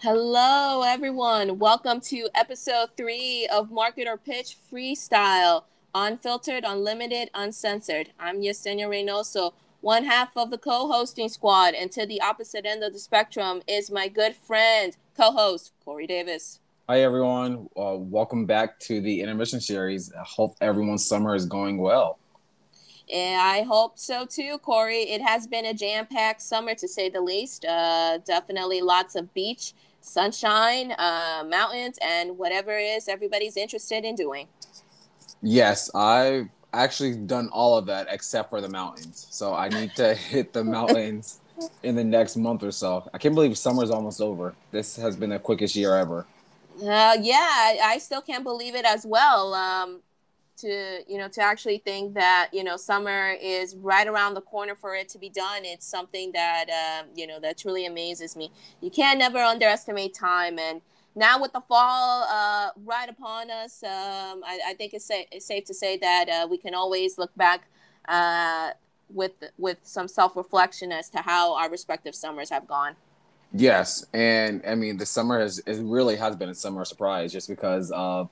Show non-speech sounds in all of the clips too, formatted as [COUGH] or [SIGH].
Hello, everyone. Welcome to episode three of Market or Pitch Freestyle, unfiltered, unlimited, uncensored. I'm Yesenia Reynoso, one half of the co hosting squad, and to the opposite end of the spectrum is my good friend, co host, Corey Davis. Hi, everyone. Uh, welcome back to the intermission series. I hope everyone's summer is going well. And I hope so too, Corey. It has been a jam packed summer to say the least. Uh, definitely lots of beach sunshine, uh, mountains, and whatever it is everybody's interested in doing. Yes, I've actually done all of that except for the mountains. So I need to [LAUGHS] hit the mountains in the next month or so. I can't believe summer's almost over. This has been the quickest year ever. Uh, yeah, I, I still can't believe it as well. Um, to you know to actually think that you know summer is right around the corner for it to be done it's something that uh, you know that truly amazes me you can't never underestimate time and now with the fall uh, right upon us um, I, I, think it's, sa- it's, safe to say that uh, we can always look back uh, with with some self-reflection as to how our respective summers have gone yes and i mean the summer has it really has been a summer surprise just because of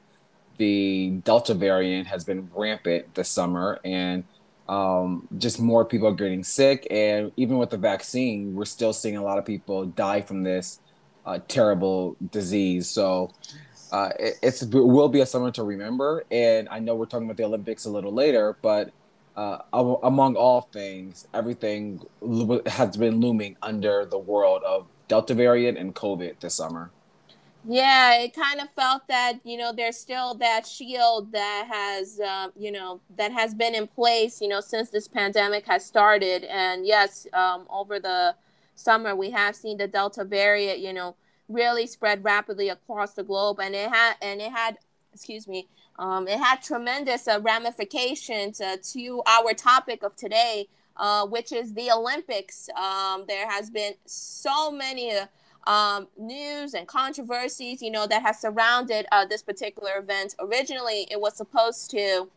the Delta variant has been rampant this summer, and um, just more people are getting sick. And even with the vaccine, we're still seeing a lot of people die from this uh, terrible disease. So uh, it, it's it will be a summer to remember. And I know we're talking about the Olympics a little later, but uh, among all things, everything has been looming under the world of Delta variant and COVID this summer. Yeah, it kind of felt that you know there's still that shield that has uh, you know that has been in place you know since this pandemic has started, and yes, um, over the summer we have seen the Delta variant you know really spread rapidly across the globe, and it had and it had excuse me um, it had tremendous uh, ramifications uh, to our topic of today, uh, which is the Olympics. Um, there has been so many um, news and controversies, you know, that has surrounded uh, this particular event. Originally, it was supposed to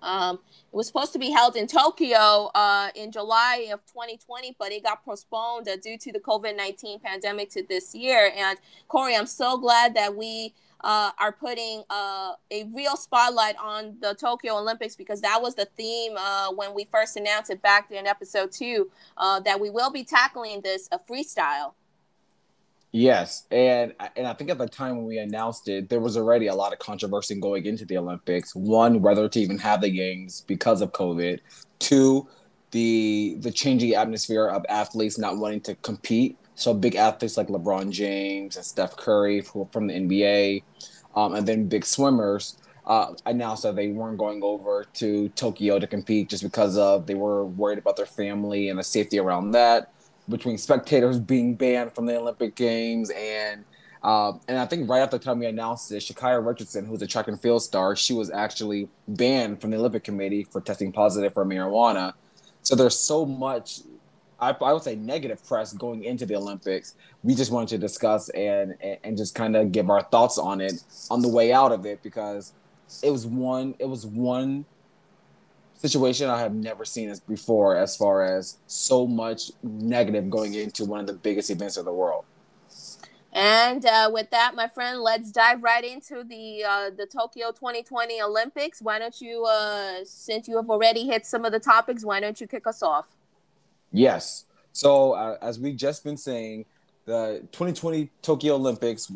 um, it was supposed to be held in Tokyo uh, in July of 2020, but it got postponed uh, due to the COVID 19 pandemic to this year. And Corey, I'm so glad that we uh, are putting uh, a real spotlight on the Tokyo Olympics because that was the theme uh, when we first announced it back in episode two uh, that we will be tackling this a freestyle. Yes, and and I think at the time when we announced it, there was already a lot of controversy going into the Olympics. One, whether to even have the games because of COVID. Two, the the changing atmosphere of athletes not wanting to compete. So big athletes like LeBron James and Steph Curry from the NBA, um, and then big swimmers uh, announced that they weren't going over to Tokyo to compete just because of they were worried about their family and the safety around that between spectators being banned from the Olympic Games and um, and I think right after the time we announced this, Sha'Carri Richardson, who's a track and field star, she was actually banned from the Olympic Committee for testing positive for marijuana. So there's so much, I, I would say, negative press going into the Olympics. We just wanted to discuss and and just kind of give our thoughts on it on the way out of it because it was one it was one situation I have never seen this before as far as so much negative going into one of the biggest events of the world. And uh, with that, my friend, let's dive right into the uh, the Tokyo 2020 Olympics. Why don't you, uh, since you have already hit some of the topics, why don't you kick us off? Yes. So uh, as we've just been saying, the 2020 Tokyo Olympics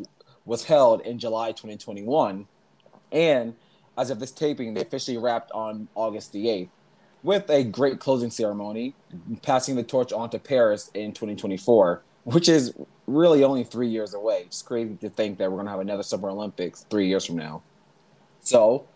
was held in July 2021, and as of this taping, they officially wrapped on August the 8th with a great closing ceremony, passing the torch on to Paris in 2024, which is really only three years away. It's crazy to think that we're going to have another Summer Olympics three years from now. So,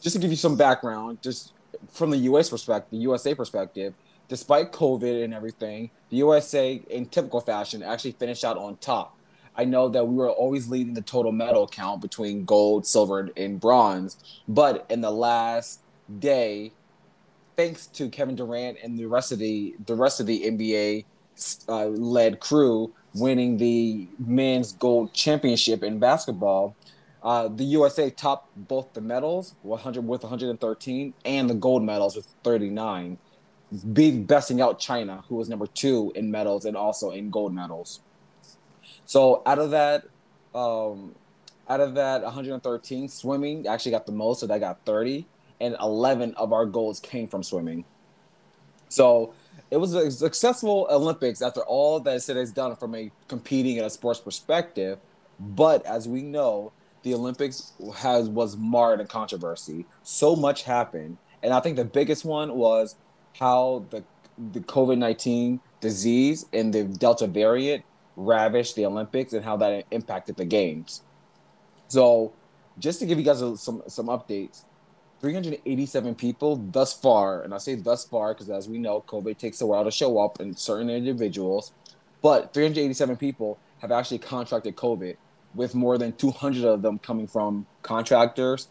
just to give you some background, just from the U.S. perspective, the USA perspective, despite COVID and everything, the USA, in typical fashion, actually finished out on top I know that we were always leading the total medal count between gold, silver, and bronze. But in the last day, thanks to Kevin Durant and the rest of the the rest of the NBA uh, led crew winning the men's gold championship in basketball, Uh, the USA topped both the medals 100 with 113 and the gold medals with 39, being besting out China, who was number two in medals and also in gold medals. So out of that, um, out of that 113, swimming actually got the most, so that got 30, and 11 of our goals came from swimming. So it was a successful Olympics after all that it has done from a competing in a sports perspective. But as we know, the Olympics has was marred in controversy. So much happened, and I think the biggest one was how the the COVID nineteen disease and the Delta variant ravished the Olympics and how that impacted the games. So, just to give you guys a, some some updates, 387 people thus far, and I say thus far because as we know, COVID takes a while to show up in certain individuals, but 387 people have actually contracted COVID with more than 200 of them coming from contractors,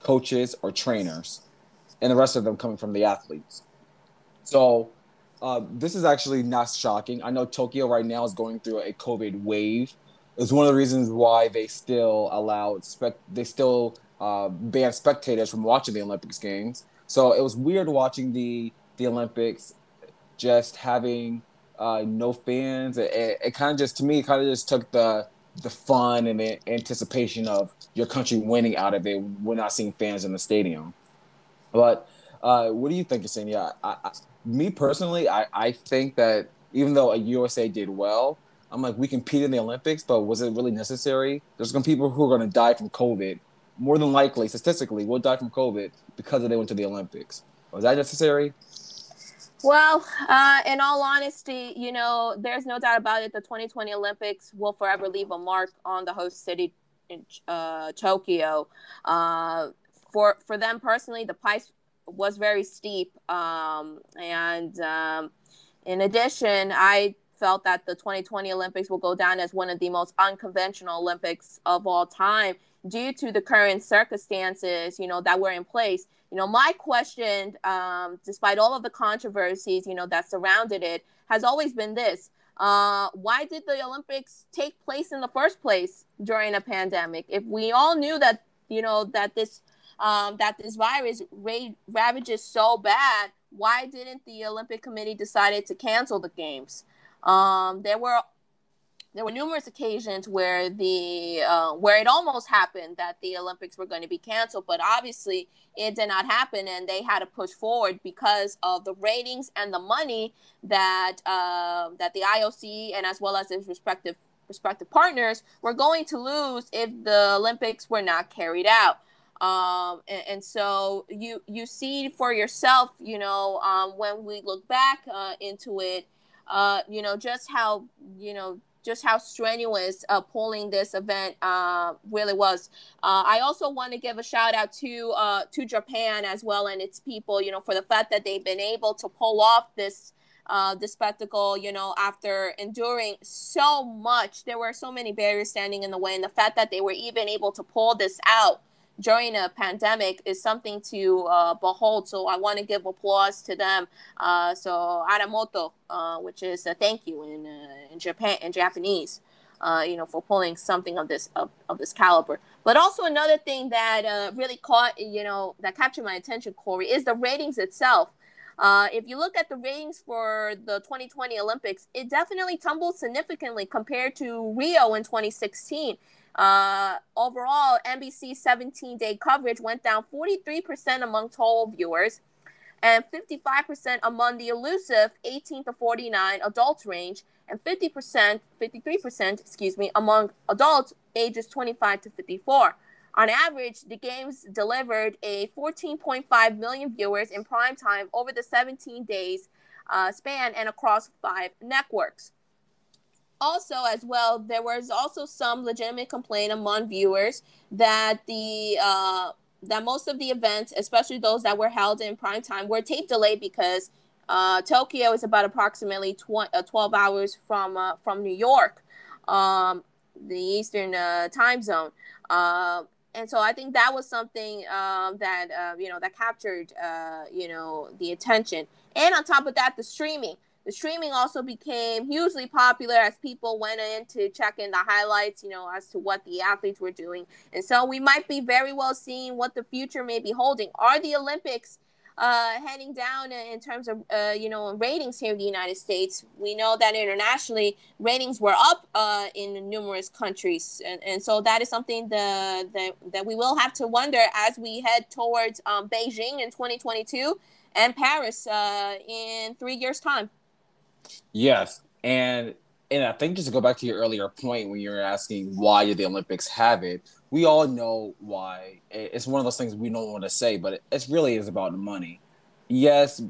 coaches, or trainers, and the rest of them coming from the athletes. So, uh, this is actually not shocking. I know Tokyo right now is going through a COVID wave. It's one of the reasons why they still allow spec. They still uh, ban spectators from watching the Olympics games. So it was weird watching the the Olympics, just having uh, no fans. It, it, it kind of just to me, kind of just took the the fun and the anticipation of your country winning out of it. We're not seeing fans in the stadium. But uh, what do you think, Yesenia? I, I, me personally, I, I think that even though a USA did well, I'm like, we competed in the Olympics, but was it really necessary? There's going to be people who are going to die from COVID. More than likely, statistically, will die from COVID because they went to the Olympics. Was that necessary? Well, uh, in all honesty, you know, there's no doubt about it. The 2020 Olympics will forever leave a mark on the host city in uh, Tokyo. Uh, for for them personally, the price was very steep, um, and um, in addition, I felt that the 2020 Olympics will go down as one of the most unconventional Olympics of all time due to the current circumstances, you know, that were in place you know, my question, um, despite all of the controversies, you know, that surrounded it, has always been this: uh, Why did the Olympics take place in the first place during a pandemic? If we all knew that, you know, that this um, that this virus ra- ravages so bad, why didn't the Olympic Committee decided to cancel the games? Um, there were there were numerous occasions where the uh, where it almost happened that the Olympics were going to be canceled, but obviously it did not happen, and they had to push forward because of the ratings and the money that uh, that the IOC and as well as its respective respective partners were going to lose if the Olympics were not carried out. Um, and, and, so you you see for yourself, you know, um, when we look back uh, into it, uh, you know, just how you know just how strenuous uh, pulling this event uh, really was. Uh, I also want to give a shout out to uh, to Japan as well and its people, you know, for the fact that they've been able to pull off this uh, this spectacle, you know, after enduring so much. There were so many barriers standing in the way, and the fact that they were even able to pull this out during a pandemic is something to uh, behold. So I want to give applause to them. Uh, so Aramoto, uh, which is a thank you in uh, in Japan in Japanese, uh, you know, for pulling something of this of, of this caliber. But also another thing that uh, really caught you know that captured my attention, Corey, is the ratings itself. if you look at the ratings for the 2020 Olympics, it definitely tumbled significantly compared to Rio in 2016. Uh, overall, NBC's 17 day coverage went down 43% among total viewers and 55% among the elusive 18 to 49 adult range and 50%, 53%, excuse me, among adults ages 25 to 54. On average, the games delivered a 14.5 million viewers in prime time over the 17 days uh, span and across five networks also as well there was also some legitimate complaint among viewers that the uh, that most of the events especially those that were held in prime time were tape delayed because uh, tokyo is about approximately tw- uh, 12 hours from uh, from new york um, the eastern uh, time zone. Uh, and so i think that was something um, that you know that captured you know the attention. And on top of that the streaming the streaming also became hugely popular as people went in to check in the highlights, you know, as to what the athletes were doing. And so we might be very well seeing what the future may be holding. Are the Olympics uh, heading down in terms of uh, you know ratings here in the United States. We know that internationally ratings were up uh, in numerous countries, and, and so that is something the, the, that we will have to wonder as we head towards um, Beijing in 2022 and Paris uh, in three years' time. Yes, and and I think just to go back to your earlier point when you were asking why did the Olympics have it, we all know why. It's one of those things we don't want to say, but it really is about the money. Yes,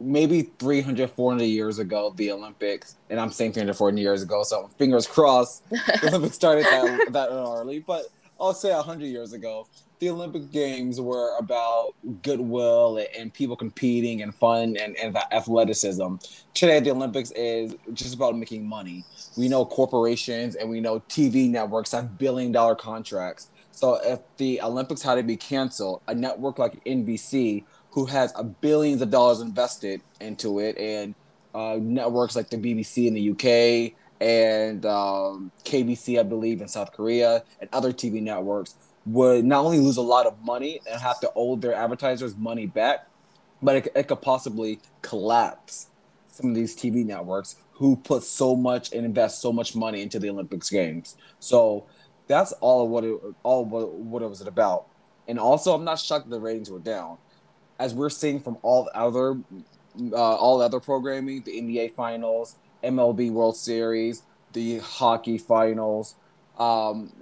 maybe 300, 400 years ago, the Olympics, and I'm saying 300, 400 years ago, so fingers crossed, the [LAUGHS] Olympics started that, that early, but I'll say 100 years ago, the Olympic Games were about goodwill and people competing and fun and, and athleticism. Today, the Olympics is just about making money. We know corporations and we know TV networks have billion dollar contracts. So if the Olympics had to be canceled, a network like NBC, who has billions of dollars invested into it, and uh, networks like the BBC in the UK and um, KBC, I believe, in South Korea, and other TV networks would not only lose a lot of money and have to owe their advertisers money back, but it, it could possibly collapse some of these TV networks who put so much and invest so much money into the Olympics games. So that's all of what it all what, what it was about. And also, I'm not shocked the ratings were down, as we're seeing from all other uh, all other programming, the NBA Finals, MLB World Series, the hockey finals, um,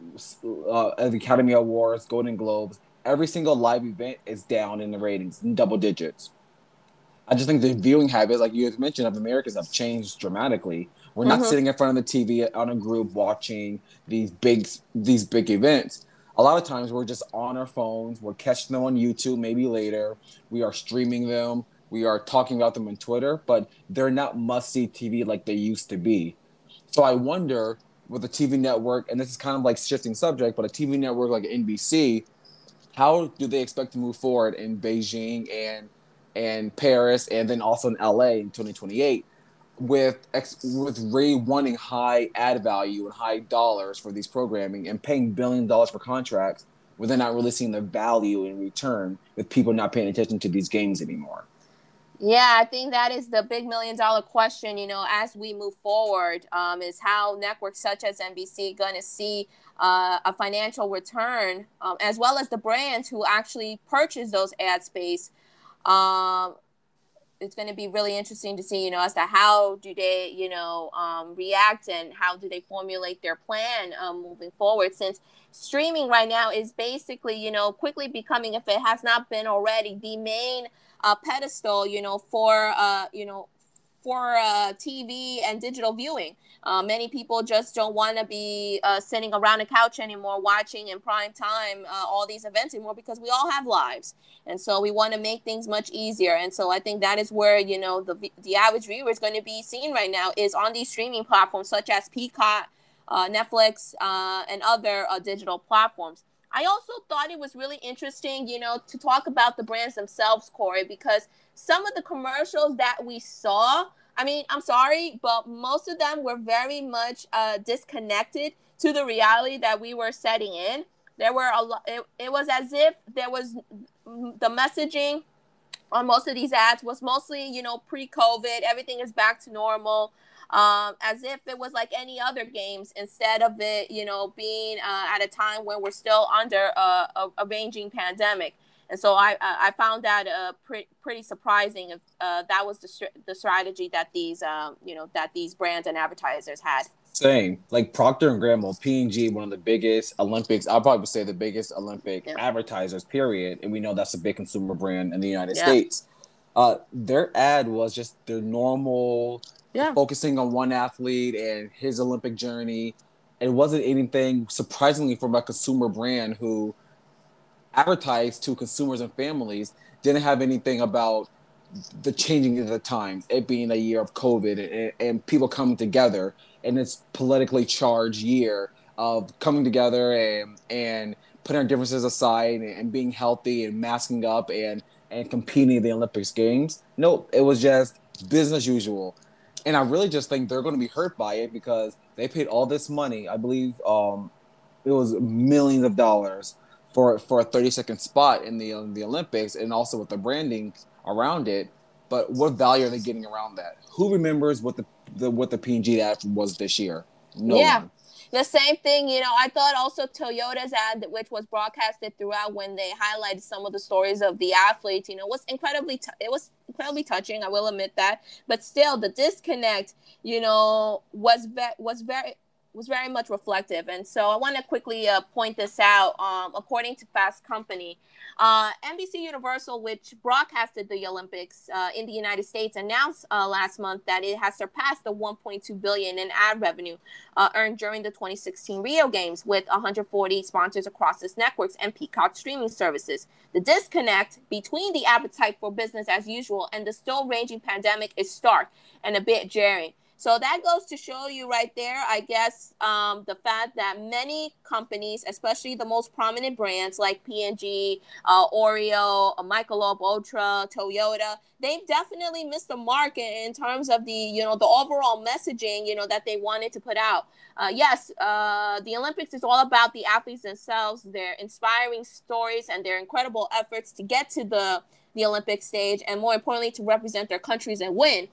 uh, the Academy Awards, Golden Globes, every single live event is down in the ratings in double digits. I just think the viewing habits, like you mentioned, of Americans have changed dramatically. We're not mm-hmm. sitting in front of the TV on a group watching these big these big events. A lot of times we're just on our phones. We're catching them on YouTube, maybe later. We are streaming them. We are talking about them on Twitter, but they're not must see TV like they used to be. So I wonder with a TV network, and this is kind of like shifting subject, but a TV network like NBC, how do they expect to move forward in Beijing and and Paris, and then also in LA in 2028, with ex- with really wanting high ad value and high dollars for these programming and paying billion dollars for contracts, where they're not really seeing the value in return with people not paying attention to these games anymore. Yeah, I think that is the big million dollar question, you know, as we move forward, um, is how networks such as NBC going to see uh, a financial return, um, as well as the brands who actually purchase those ad space. Um, it's going to be really interesting to see, you know, as to how do they, you know, um, react and how do they formulate their plan um, moving forward. Since streaming right now is basically, you know, quickly becoming, if it has not been already, the main uh, pedestal, you know, for uh, you know, for uh, TV and digital viewing. Uh, many people just don't want to be uh, sitting around a couch anymore watching in prime time uh, all these events anymore because we all have lives, and so we want to make things much easier. And so I think that is where you know the the average viewer is going to be seen right now is on these streaming platforms such as Peacock, uh, Netflix, uh, and other digital platforms. I also thought it was really interesting, you know, to talk about the brands themselves, Corey, because some of the commercials that we saw, I mean, I'm sorry, but most of them were very much uh, disconnected to the reality that we were setting in. There were a lot, it, it was as if there was the messaging on most of these ads was mostly, you know, pre COVID, everything is back to normal um, as if it was like any other games instead of it, you know, being uh, at a time when we're still under a, a, a raging pandemic. And so I, I found that uh, pre- pretty surprising. If uh, that was the, the strategy that these, um, you know, that these brands and advertisers had. Same, like Procter and Gamble, P&G, one of the biggest Olympics. I'll probably say the biggest Olympic yeah. advertisers. Period. And we know that's a big consumer brand in the United yeah. States. Uh, their ad was just their normal yeah. focusing on one athlete and his Olympic journey. It wasn't anything surprisingly from a consumer brand who advertised to consumers and families didn't have anything about the changing of the times, it being a year of COVID and, and people coming together in this politically charged year of coming together and and putting our differences aside and, and being healthy and masking up and and competing in the Olympics games. Nope, it was just business usual and I really just think they're going to be hurt by it because they paid all this money. I believe um, it was millions of dollars for for a 30 second spot in the in the Olympics, and also with the branding around it. But what value are they getting around that? Who remembers what the, the what the P&G ad was this year? No yeah. One. The same thing, you know, I thought also Toyota's ad, which was broadcasted throughout when they highlighted some of the stories of the athletes, you know, was incredibly, t- it was incredibly touching. I will admit that, but still, the disconnect, you know, was ve- was very was very much reflective. And so I want to quickly uh, point this out. Um, according to Fast Company, uh, NBC Universal, which broadcasted the Olympics uh, in the United States, announced uh, last month that it has surpassed the 1.2 billion in ad revenue uh, earned during the 2016 Rio Games, with 140 sponsors across its networks and Peacock streaming services. The disconnect between the appetite for business as usual and the still raging pandemic is stark and a bit jarring. So that goes to show you right there, I guess, um, the fact that many companies, especially the most prominent brands like P&G, uh, Oreo, uh, Michelob Ultra, Toyota, they've definitely missed the mark in, terms of the, you know, the overall messaging, you know, that they wanted to put out. Uh, yes, uh, the Olympics is all about the athletes themselves, their inspiring stories and their incredible efforts to get to the the Olympic stage, and more importantly, to represent their countries and win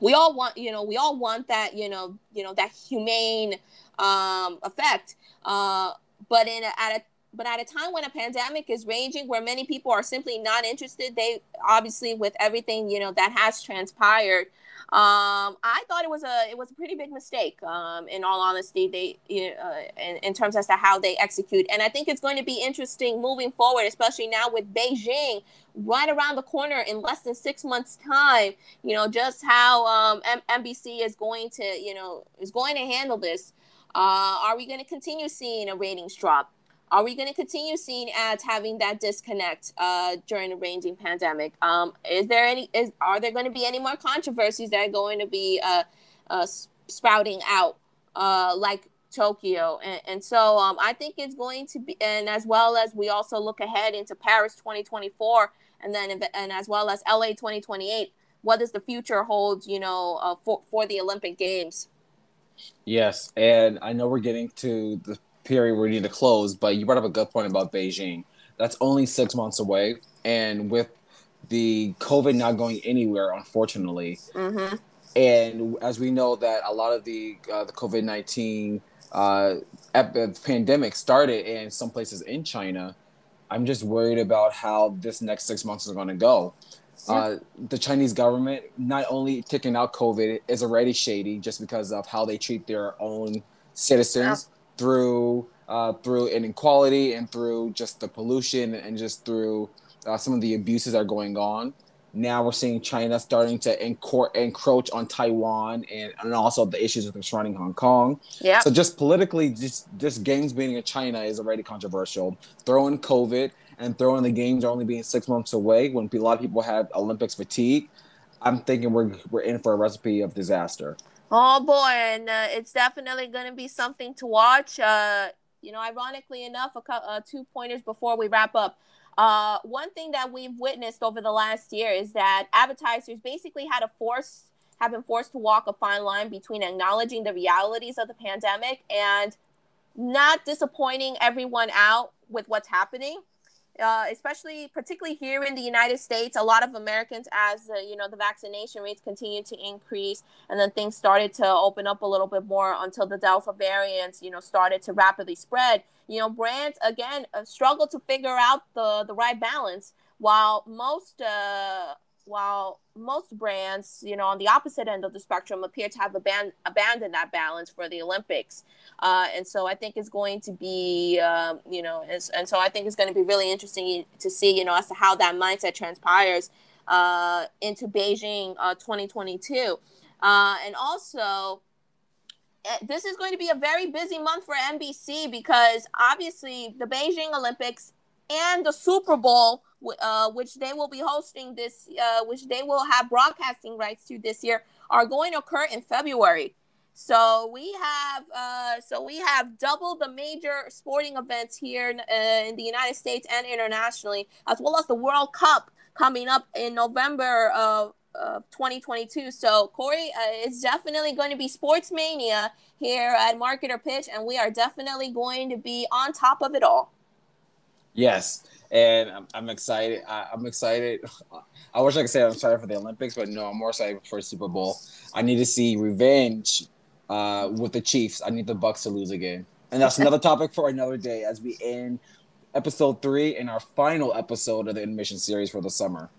we all want you know we all want that you know you know that humane um, effect. Uh, but in a, at a but at a time when a pandemic is raging where many people are simply not interested they obviously with everything you know that has transpired um, I thought it was a it was a pretty big mistake. Um, in all honesty, they uh, in, in terms as to how they execute, and I think it's going to be interesting moving forward, especially now with Beijing right around the corner in less than six months' time. You know just how um, M- NBC is going to you know is going to handle this. Uh, are we going to continue seeing a ratings drop? Are we going to continue seeing ads having that disconnect uh, during the raging pandemic? Um, is there any? Is are there going to be any more controversies that are going to be uh, uh, sprouting out uh, like Tokyo? And, and so um, I think it's going to be, and as well as we also look ahead into Paris 2024, and then and as well as LA 2028. What does the future hold? You know, uh, for for the Olympic Games. Yes, and I know we're getting to the period where we need to close, but you brought up a good point about Beijing. That's only six months away, and with the COVID not going anywhere, unfortunately, mm-hmm. and as we know that a lot of the uh, the COVID nineteen uh, pandemic started in some places in China, I'm just worried about how this next six months is going to go. Uh, the Chinese government not only taking out COVID is already shady just because of how they treat their own citizens, through uh, through inequality and through just the pollution and just through uh, some of the abuses that are going on. Now we're seeing China starting to encro- encroach on Taiwan and, and also the issues with surrounding Hong Kong. Yeah. So just politically, just just games being in China is already controversial. Throw in COVID and throw in the games are only being six months away when a lot of people have Olympics fatigue. I'm thinking we're we're in for a recipe of disaster. Oh boy, and uh, it's definitely going to be something to watch. Uh, you know, ironically enough, a co- uh, two pointers before we wrap up. Uh, one thing that we've witnessed over the last year is that advertisers basically had to force have been forced to walk a fine line between acknowledging the realities of the pandemic and not disappointing everyone out with what's happening uh, especially particularly here in the United States, a lot of Americans, as uh, you know, the vaccination rates continue to increase, and then things started to open up a little bit more until the Delta variants, you know, started to rapidly spread. You know, brands again uh, struggle to figure out the the right balance, while most uh, while most brands, you know, on the opposite end of the spectrum appear to have aban- abandoned that balance for the Olympics. Uh, and so I think it's going to be, um, you know, and so I think it's going to be really interesting to see, you know, as to how that mindset transpires uh, into Beijing uh, 2022. Uh, and also, eh, this is going to be a very busy month for NBC because obviously the Beijing Olympics and the Super Bowl uh, which they will be hosting this, uh, which they will have broadcasting rights to this year, are going to occur in February. So we have uh, so we have double the major sporting events here in, uh, in the United States and internationally, as well as the World Cup coming up in November of, of 2022. So Corey, uh, it's definitely going to be sports mania here at Market or Pitch, and we are definitely going to be on top of it all. Yes, and I'm, I'm excited. I, am excited. [SIGHS] I wish I could say I'm excited for the Olympics, but no, I'm more excited for Super Bowl. I need to see revenge uh, with the Chiefs. I need the Bucs to lose again, and that's another [LAUGHS] topic for another day as we end episode three and our final episode of the intermission series for the summer.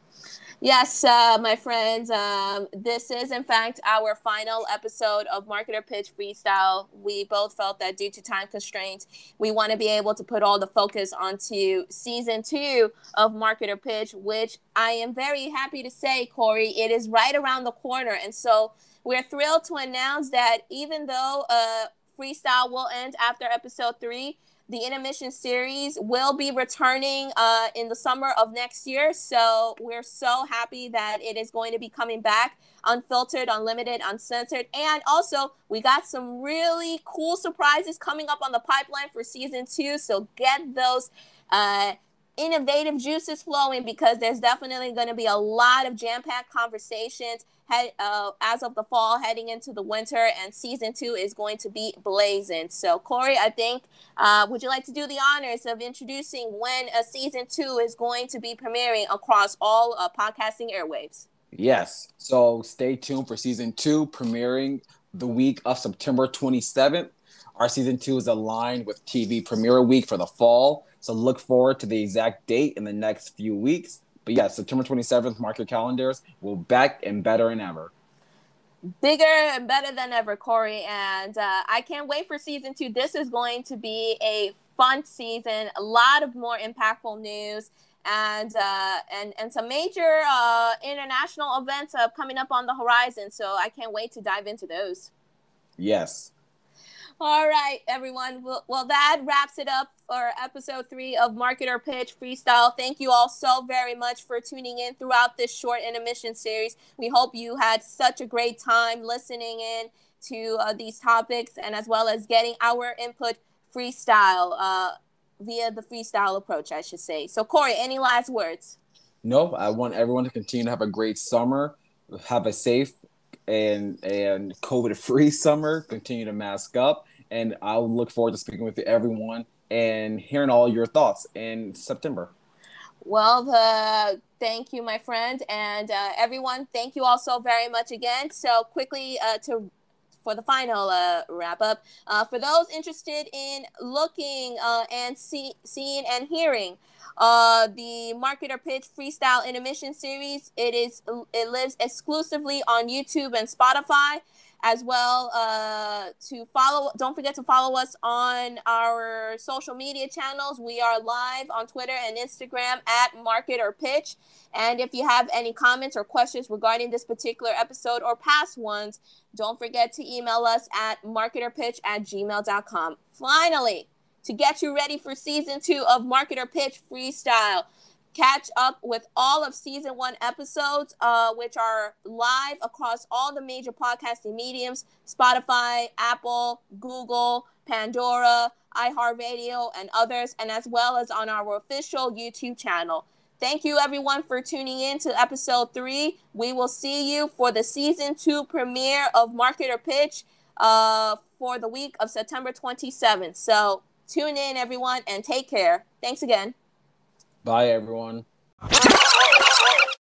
Yes, uh, my friends. Um, this is, in fact, our final episode of Market or Pitch Freestyle. We both felt that due to time constraints, we want to be able to put all the focus onto season two of Market or Pitch, which I am very happy to say, Corey, it is right around the corner. And so we're thrilled to announce that even though uh, Freestyle will end after episode three, the intermission series will be returning uh, in the summer of next year. So we're so happy that it is going to be coming back unfiltered, unlimited, uncensored. And also, we got some really cool surprises coming up on the pipeline for season two. So get those. Uh, innovative juices flowing because there's definitely going to be a lot of jam-packed conversations head, uh, as of the fall heading into the winter and season two is going to be blazing. So corey i think uh, would you like to do the honors of introducing when a season two is going to be premiering across all uh, podcasting airwaves? Yes. So stay tuned for season two premiering the week of september 27th our season two is aligned with tv premiere week for the fall. So look forward to the exact date in the next few weeks. But yeah, September 27th, mark your calendars. We're back and better than ever. Bigger and better than ever, Corey. And uh, I can't wait for season two. This is going to be a fun season, a lot of more impactful news. And uh, and and some major uh, international events uh, coming up on the horizon. So I can't wait to dive into those. Yes, all right, everyone. Well, well, that wraps it up for episode three of Market or Pitch Freestyle. Thank you all so very much for tuning in throughout this short intermission series. We hope you had such a great time listening in to uh, these topics and as well as getting our input freestyle uh, via the freestyle approach, I should say. So, Corey, any last words? No, I want everyone to continue to have a great summer, have a safe and and COVID free [LAUGHS] summer. Continue to mask up, and I'll look forward to speaking with everyone and hearing all your thoughts in September. Well, the thank you, my friend, and uh, everyone. Thank you all so very much again. So quickly uh, to for the final uh, wrap up. Uh, for those interested in looking uh, and see, seeing and hearing uh, the market or pitch freestyle intermission series, it is it lives exclusively on YouTube and Spotify as well uh, to follow don't forget to follow us on our social media channels. We are live on twitter and instagram at market or pitch. And if you have any comments or questions regarding this particular episode or past ones don't forget to email us at marketerpitch at gmail.com finally to get you ready for season two of market or pitch freestyle catch up with all of season one episodes, uh, which are live across all the major podcasting mediums Spotify, Apple, Google, Pandora, iHeartRadio, and others, and as well as on our official YouTube channel. Thank you, everyone, for tuning in to episode three. We will see you for the season two premiere of Market or Pitch uh, for the week of September 27th. So tune in, everyone, and take care. Thanks again. Bye, everyone.